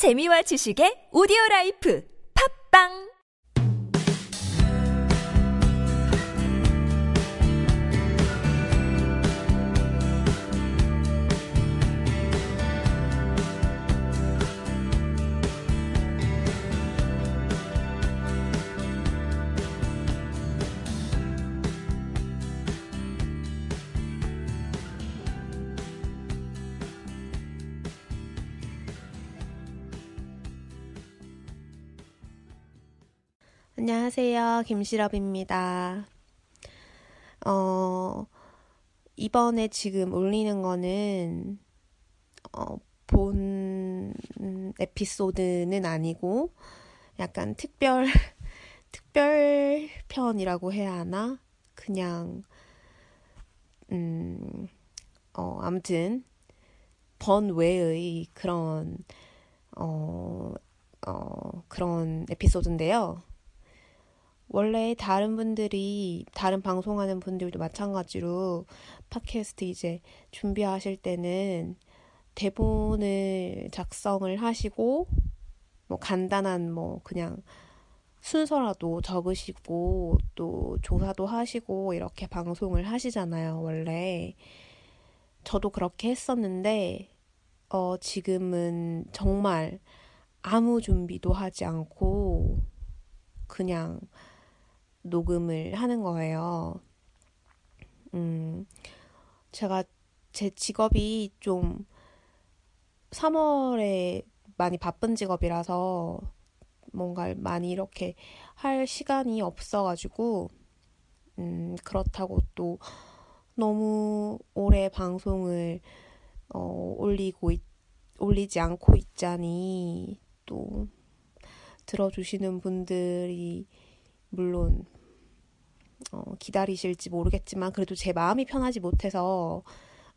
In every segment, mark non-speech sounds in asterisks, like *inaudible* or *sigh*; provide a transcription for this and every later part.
재미와 지식의 오디오 라이프. 팝빵 안녕하세요. 김시럽입니다. 어, 이번에 지금 올리는 거는, 어, 본 에피소드는 아니고, 약간 특별, *laughs* 특별 편이라고 해야 하나? 그냥, 음, 어, 아무튼, 번 외의 그런, 어, 어, 그런 에피소드인데요. 원래 다른 분들이 다른 방송하는 분들도 마찬가지로 팟캐스트 이제 준비하실 때는 대본을 작성을 하시고 뭐 간단한 뭐 그냥 순서라도 적으시고 또 조사도 하시고 이렇게 방송을 하시잖아요, 원래. 저도 그렇게 했었는데 어 지금은 정말 아무 준비도 하지 않고 그냥 녹음을 하는 거예요. 음, 제가 제 직업이 좀 3월에 많이 바쁜 직업이라서 뭔가 많이 이렇게 할 시간이 없어가지고, 음, 그렇다고 또 너무 오래 방송을, 어, 올리고, 있, 올리지 않고 있자니, 또 들어주시는 분들이 물론 어, 기다리실지 모르겠지만 그래도 제 마음이 편하지 못해서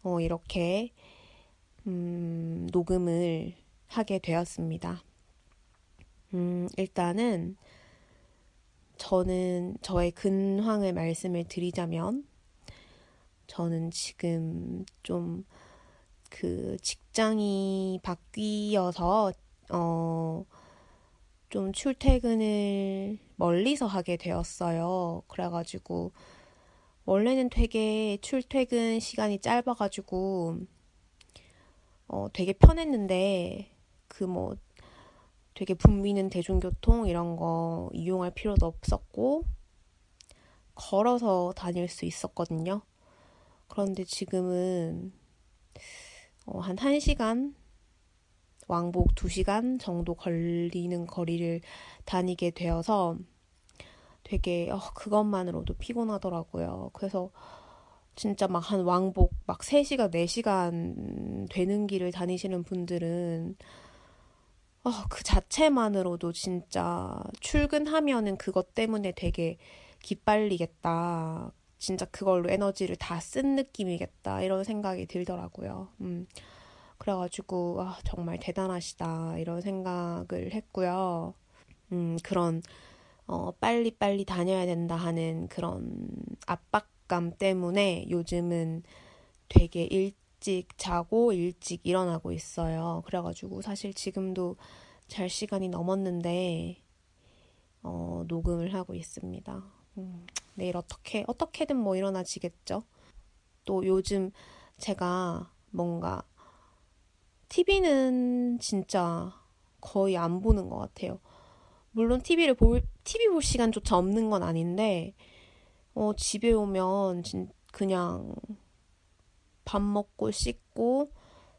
어, 이렇게 음, 녹음을 하게 되었습니다. 음, 일단은 저는 저의 근황을 말씀을 드리자면 저는 지금 좀 그 직장이 바뀌어서 어, 좀 출퇴근을 멀리서 하게 되었어요. 그래가지고, 원래는 되게 출퇴근 시간이 짧아가지고, 어, 되게 편했는데, 그 뭐, 되게 붐비는 대중교통 이런 거 이용할 필요도 없었고, 걸어서 다닐 수 있었거든요. 그런데 지금은, 어, 한 1시간 왕복 2시간 정도 걸리는 거리를 다니게 되어서 되게 어, 그것만으로도 피곤하더라고요. 그래서 진짜 막 한 왕복 막 3시간, 4시간 되는 길을 다니시는 분들은 어, 그 자체만으로도 진짜 출근하면은 그것 때문에 되게 기빨리겠다. 진짜 그걸로 에너지를 다 쓴 느낌이겠다. 이런 생각이 들더라고요. 음. 그래가지고 아, 정말 대단하시다 이런 생각을 했고요. 음, 그런 어, 빨리빨리 다녀야 된다 하는 그런 압박감 때문에 요즘은 되게 일찍 자고 일찍 일어나고 있어요. 그래가지고 사실 지금도 잘 시간이 넘었는데 어, 녹음을 하고 있습니다. 음, 내일 어떻게 어떻게든 뭐 일어나지겠죠. 또 요즘 제가 뭔가 TV는 진짜 거의 안 보는 것 같아요. 물론 TV를 볼, TV 볼 시간조차 없는 건 아닌데, 어, 집에 오면 진, 그냥 밥 먹고 씻고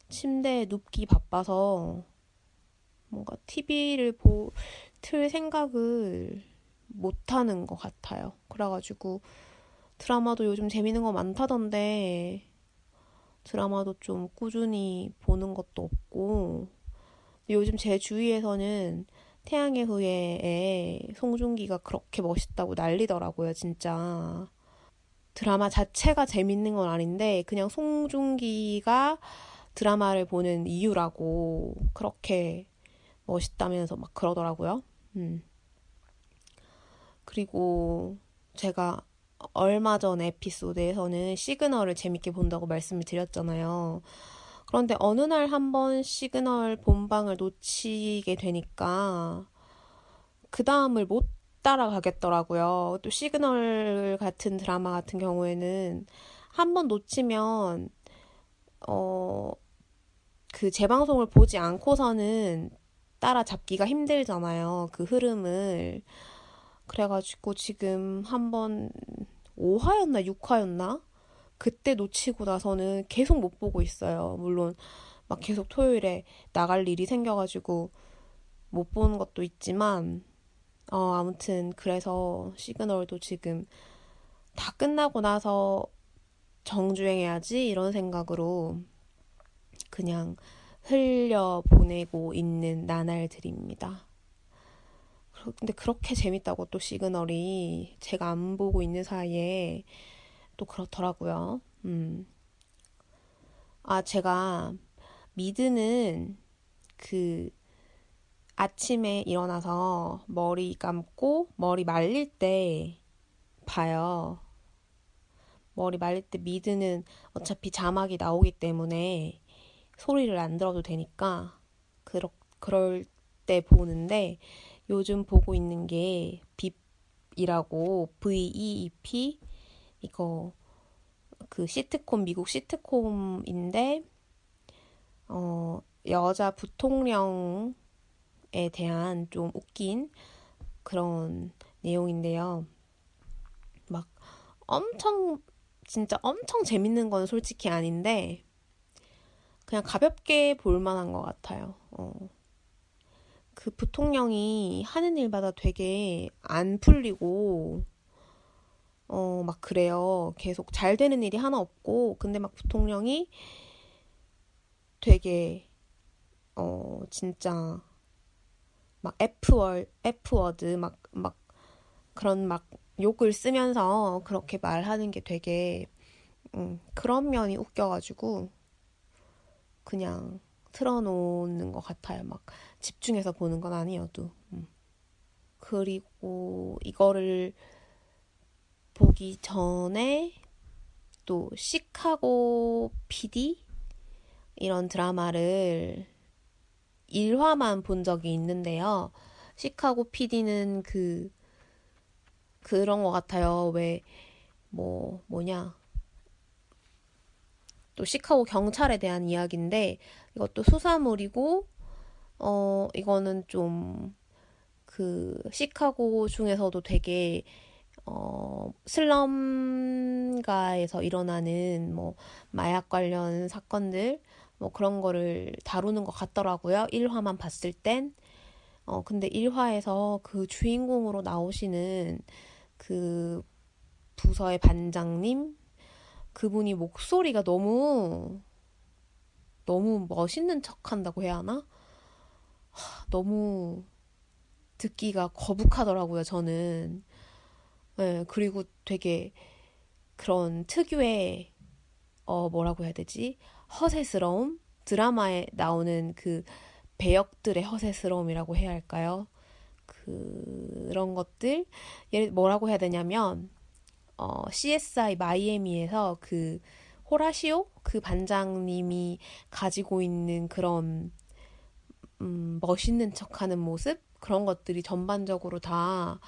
침대에 눕기 바빠서 뭔가 TV를 보, 틀 생각을 못 하는 것 같아요. 그래가지고 드라마도 요즘 재밌는 거 많다던데, 드라마도 좀 꾸준히 보는 것도 없고 요즘 제 주위에서는 태양의 후예에 송중기가 그렇게 멋있다고 난리더라고요, 진짜. 드라마 자체가 재밌는 건 아닌데 그냥 송중기가 드라마를 보는 이유라고 그렇게 멋있다면서 막 그러더라고요. 음. 그리고 제가 얼마 전 에피소드에서는 시그널을 재밌게 본다고 말씀을 드렸잖아요. 그런데 어느 날 한번 시그널 본방을 놓치게 되니까 그 다음을 못 따라가겠더라고요. 또 시그널 같은 드라마 같은 경우에는 한번 놓치면 어, 그 재방송을 보지 않고서는 따라잡기가 힘들잖아요. 그 흐름을. 그래가지고 지금 한번 5화였나 6화였나? 그때 놓치고 나서는 계속 못 보고 있어요. 물론 막 계속 토요일에 나갈 일이 생겨가지고 못 보는 것도 있지만 어, 아무튼 그래서 시그널도 지금 다 끝나고 나서 정주행해야지 이런 생각으로 그냥 흘려 보내고 있는 나날들입니다. 근데 그렇게 재밌다고 또 시그널이 제가 안 보고 있는 사이에 또 그렇더라고요. 음. 아, 제가 미드는 그 아침에 일어나서 머리 감고 머리 말릴 때 봐요. 머리 말릴 때 미드는 어차피 자막이 나오기 때문에 소리를 안 들어도 되니까 그러, 그럴 때 보는데 요즘 보고 있는 게 빕이라고 V-E-E-P 이거 그 시트콤 미국 시트콤인데 어 여자 부통령에 대한 좀 웃긴 그런 내용인데요. 막 엄청 진짜 엄청 재밌는 건 솔직히 아닌데 그냥 가볍게 볼 만한 것 같아요. 어. 그 부통령이 하는 일마다 되게 안 풀리고 어, 막 그래요. 계속 잘 되는 일이 하나 없고, 근데 막 부통령이 되게, 어, 진짜, 막 F월, F워드, 막, 막, 그런 막 욕을 쓰면서 그렇게 말하는 게 되게, 음, 그런 면이 웃겨가지고, 그냥 틀어놓는 것 같아요. 막 집중해서 보는 건 아니어도. 음. 그리고 이거를 보기 전에 또 시카고 PD 이런 드라마를 1화만 본 적이 있는데요. 시카고 PD는 그 그런 것 같아요. 왜 뭐 뭐냐 또 시카고 경찰에 대한 이야기인데 이것도 수사물이고 어 이거는 좀 그 시카고 중에서도 되게 어, 슬럼가에서 일어나는 뭐 마약 관련 사건들 뭐 그런 거를 다루는 것 같더라고요. 1화만 봤을 땐. 어, 근데 1화에서 그 주인공으로 나오시는 그 부서의 반장님 그분이 목소리가 너무 너무 멋있는 척 한다고 해야 하나? 하, 너무 듣기가 거북하더라고요, 저는. 네, 그리고 되게 그런 특유의 어 뭐라고 해야 되지? 허세스러움? 드라마에 나오는 그 배역들의 허세스러움이라고 해야 할까요? 그런 것들 예를 뭐라고 해야 되냐면 어 CSI 마이애미에서 그 호라시오 그 반장님이 가지고 있는 그런 음 멋있는 척하는 모습 그런 것들이 전반적으로 다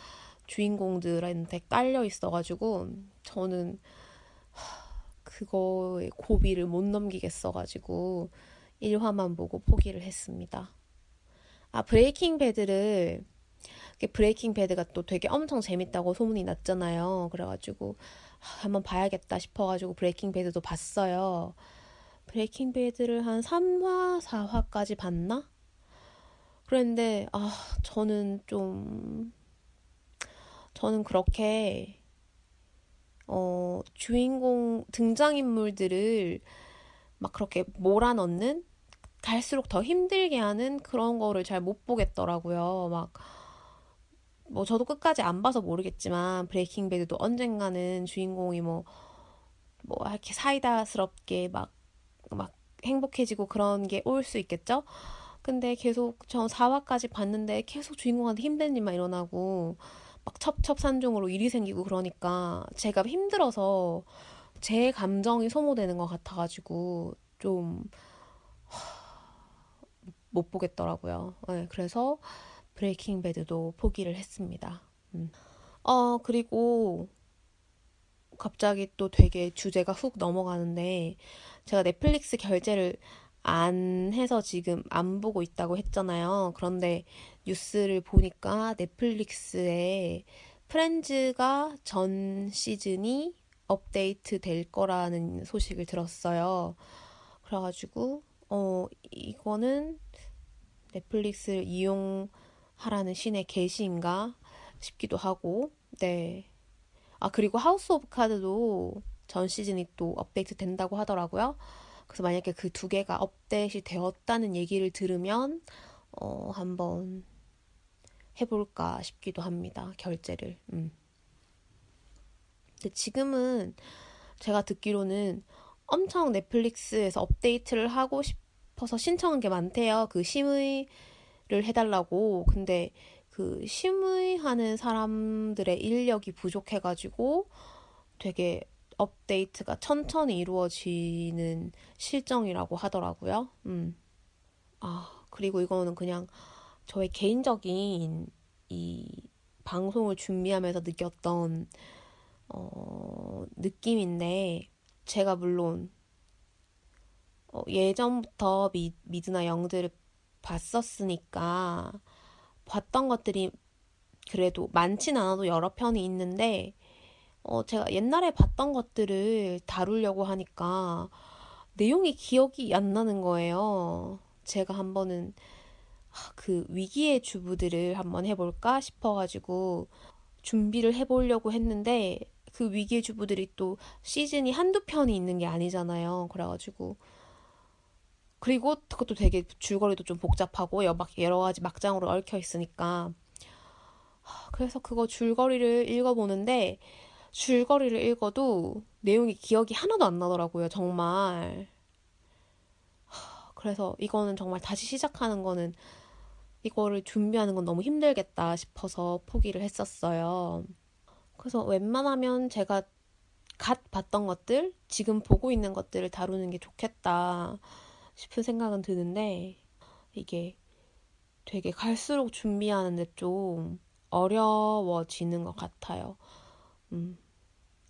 주인공들한테 깔려 있어가지고 저는 그거의 고비를 못 넘기겠어가지고 1화만 보고 포기를 했습니다. 아, 브레이킹 배드를, 브레이킹 배드가 또 되게 엄청 재밌다고 소문이 났잖아요. 그래가지고, 한번 봐야겠다 싶어가지고 브레이킹 배드도 봤어요. 브레이킹 배드를 한 3화, 4화까지 봤나? 그랬는데, 아, 저는 좀, 저는 그렇게 어, 주인공 등장인물들을 막 그렇게 몰아넣는 갈수록 더 힘들게 하는 그런 거를 잘 못 보겠더라고요. 막, 뭐, 저도 끝까지 안 봐서 모르겠지만, 브레이킹 배드도 언젠가는 주인공이 뭐, 뭐, 이렇게 사이다스럽게 막, 막 행복해지고 그런 게 올 수 있겠죠? 근데 계속 저 4화까지 봤는데 계속 주인공한테 힘든 일만 일어나고, 막 첩첩산중으로 일이 생기고 그러니까 제가 힘들어서 제 감정이 소모되는 것 같아가지고 좀 못 보겠더라고요. 네, 그래서 브레이킹 배드도 포기를 했습니다. 음. 어, 그리고 갑자기 또 되게 주제가 훅 넘어가는데 제가 넷플릭스 결제를 안 해서 지금 안 보고 있다고 했잖아요. 그런데 뉴스를 보니까 넷플릭스에 프렌즈가 전 시즌이 업데이트 될 거라는 소식을 들었어요. 그래가지고, 어, 이거는 넷플릭스를 이용 하라는 신의 계시인가 싶기도 하고, 네. 아, 그리고 하우스 오브 카드도 전 시즌이 또 업데이트 된다고 하더라고요. 그래서 만약에 그 두 개가 업데이트 되었다는 얘기를 들으면, 어, 한번 해볼까 싶기도 합니다. 결제를. 음. 근데 지금은 제가 듣기로는 엄청 넷플릭스에서 업데이트를 하고 싶어서 신청한 게 많대요. 그 심의를 해달라고. 근데 그 심의하는 사람들의 인력이 부족해가지고 되게 업데이트가 천천히 이루어지는 실정이라고 하더라고요. 음. 아, 그리고 이거는 그냥 저의 개인적인 이 방송을 준비하면서 느꼈던 어, 느낌인데 제가 물론 어, 예전부터 미, 미드나 영들을 봤었으니까 봤던 것들이 그래도 많진 않아도 여러 편이 있는데 어, 제가 옛날에 봤던 것들을 다루려고 하니까 내용이 기억이 안 나는 거예요. 제가 한 번은 그 위기의 주부들을 한번 해볼까 싶어가지고 준비를 해보려고 했는데 그 위기의 주부들이 또 시즌이 한두 편이 있는 게 아니잖아요. 그래가지고 그리고 그것도 되게 줄거리도 좀 복잡하고 여러 가지 막장으로 얽혀 있으니까 그래서 그거 줄거리를 읽어보는데 줄거리를 읽어도 내용이 기억이 하나도 안 나더라고요. 정말. 그래서 이거는 정말 다시 시작하는 거는 이거를 준비하는 건 너무 힘들겠다 싶어서 포기를 했었어요. 그래서 웬만하면 제가 갓 봤던 것들, 지금 보고 있는 것들을 다루는 게 좋겠다 싶은 생각은 드는데, 이게 되게 갈수록 준비하는데 좀 어려워지는 것 같아요. 음,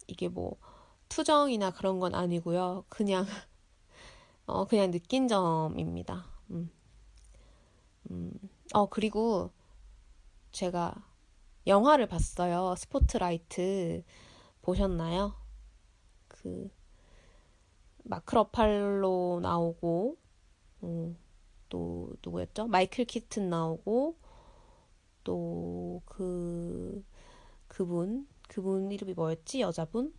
이게 뭐, 투정이나 그런 건 아니고요. 그냥, *laughs* 어, 그냥 느낀 점입니다. 음. 음. 어, 그리고 제가 영화를 봤어요. 스포트라이트 보셨나요? 그 마크 러팔로 나오고 어, 또 누구였죠? 마이클 키튼 나오고 또 그 그분 그분 이름이 뭐였지? 여자분?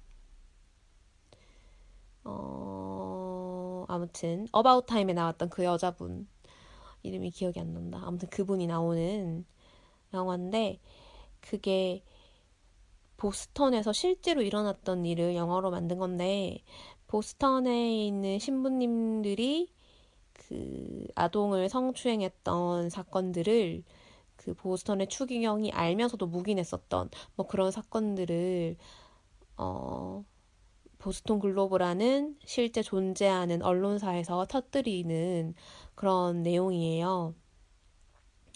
어 아무튼 어바웃 타임에 나왔던 그 여자분 이름이 기억이 안 난다. 아무튼 그분이 나오는 영화인데 그게 보스턴에서 실제로 일어났던 일을 영화로 만든 건데 보스턴에 있는 신부님들이 그 아동을 성추행했던 사건들을 그 보스턴의 추기경이 알면서도 묵인했었던 뭐 그런 사건들을 어 보스턴 글로브라는 실제 존재하는 언론사에서 터뜨리는 그런 내용이에요.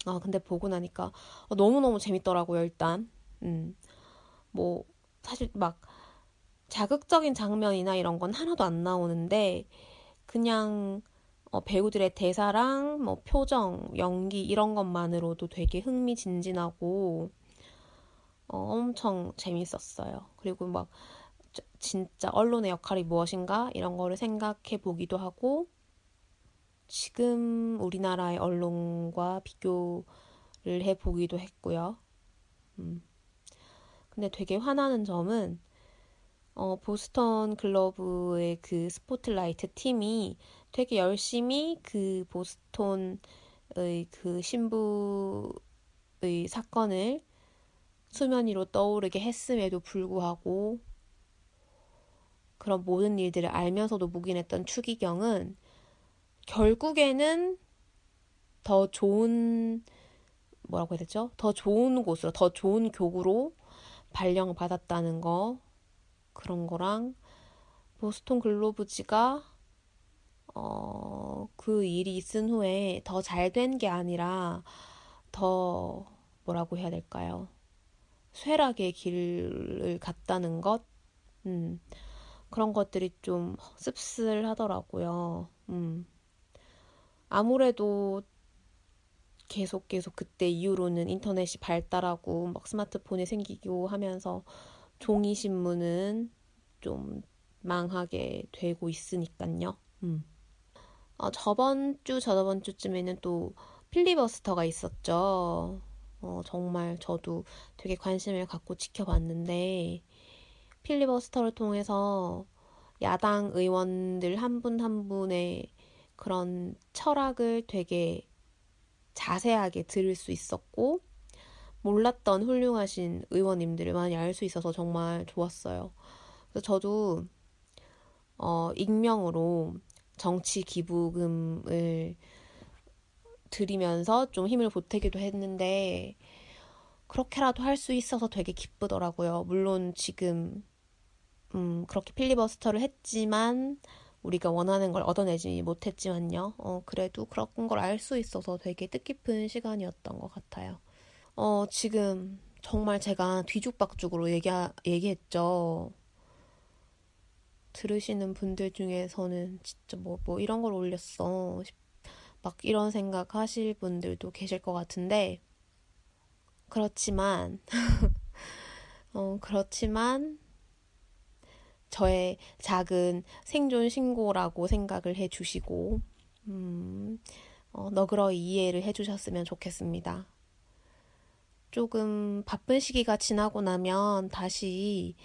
아, 근데 보고 나니까 너무너무 재밌더라고요, 일단. 음. 뭐, 사실 막 자극적인 장면이나 이런 건 하나도 안 나오는데, 그냥 어, 배우들의 대사랑 뭐 표정, 연기 이런 것만으로도 되게 흥미진진하고 어, 엄청 재밌었어요. 그리고 막 진짜 언론의 역할이 무엇인가 이런 거를 생각해 보기도 하고 지금 우리나라의 언론과 비교를 해 보기도 했고요. 음. 근데 되게 화나는 점은 어, 보스턴 글로브의 그 스포트라이트 팀이 되게 열심히 그 보스턴의 그 신부의 사건을 수면 위로 떠오르게 했음에도 불구하고 그런 모든 일들을 알면서도 묵인했던 추기경은 결국에는 더 좋은 뭐라고 해야 되죠? 더 좋은 곳으로 더 좋은 교구로 발령을 받았다는 거 그런 거랑 보스턴 글로브지가 어, 그 일이 있은 후에 더 잘 된 게 아니라 더 뭐라고 해야 될까요? 쇠락의 길을 갔다는 것? 음, 그런 것들이 좀 씁쓸하더라고요. 음. 아무래도 계속 계속 그때 이후로는 인터넷이 발달하고 막 스마트폰이 생기고 하면서 종이 신문은 좀 망하게 되고 있으니까요. 음. 어, 저번 주, 저저번 주쯤에는 또 필리버스터가 있었죠. 어, 정말 저도 되게 관심을 갖고 지켜봤는데, 필리버스터를 통해서 야당 의원들 한 분한 분의 그런 철학을 되게 자세하게 들을 수 있었고, 몰랐던 훌륭하신 의원님들을 많이 알 수 있어서 정말 좋았어요. 그래서 저도, 어, 익명으로 정치 기부금을 드리면서 좀 힘을 보태기도 했는데, 그렇게라도 할 수 있어서 되게 기쁘더라고요. 물론 지금, 음, 그렇게 필리버스터를 했지만, 우리가 원하는 걸 얻어내지 못했지만요. 어, 그래도 그런 걸 알 수 있어서 되게 뜻깊은 시간이었던 것 같아요. 어, 지금 정말 제가 뒤죽박죽으로 얘기, 얘기했죠. 들으시는 분들 중에서는 진짜 뭐, 뭐 이런 걸 올렸어. 막 이런 생각 하실 분들도 계실 것 같은데, 그렇지만, *laughs* 어, 그렇지만, 저의 작은 생존 신고라고 생각을 해 주시고, 음, 어, 너그러이 이해를 해 주셨으면 좋겠습니다. 조금 바쁜 시기가 지나고 나면 다시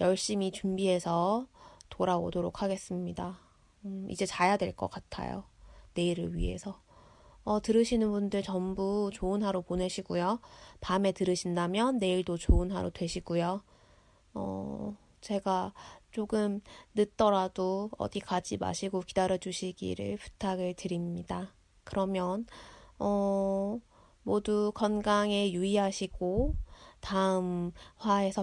열심히 준비해서 돌아오도록 하겠습니다. 음, 이제 자야 될 것 같아요. 내일을 위해서. 어, 들으시는 분들 전부 좋은 하루 보내시고요. 밤에 들으신다면 내일도 좋은 하루 되시고요. 어, 제가 조금 늦더라도 어디 가지 마시고 기다려 주시기를 부탁을 드립니다. 그러면, 어, 모두 건강에 유의하시고, 다음 화에서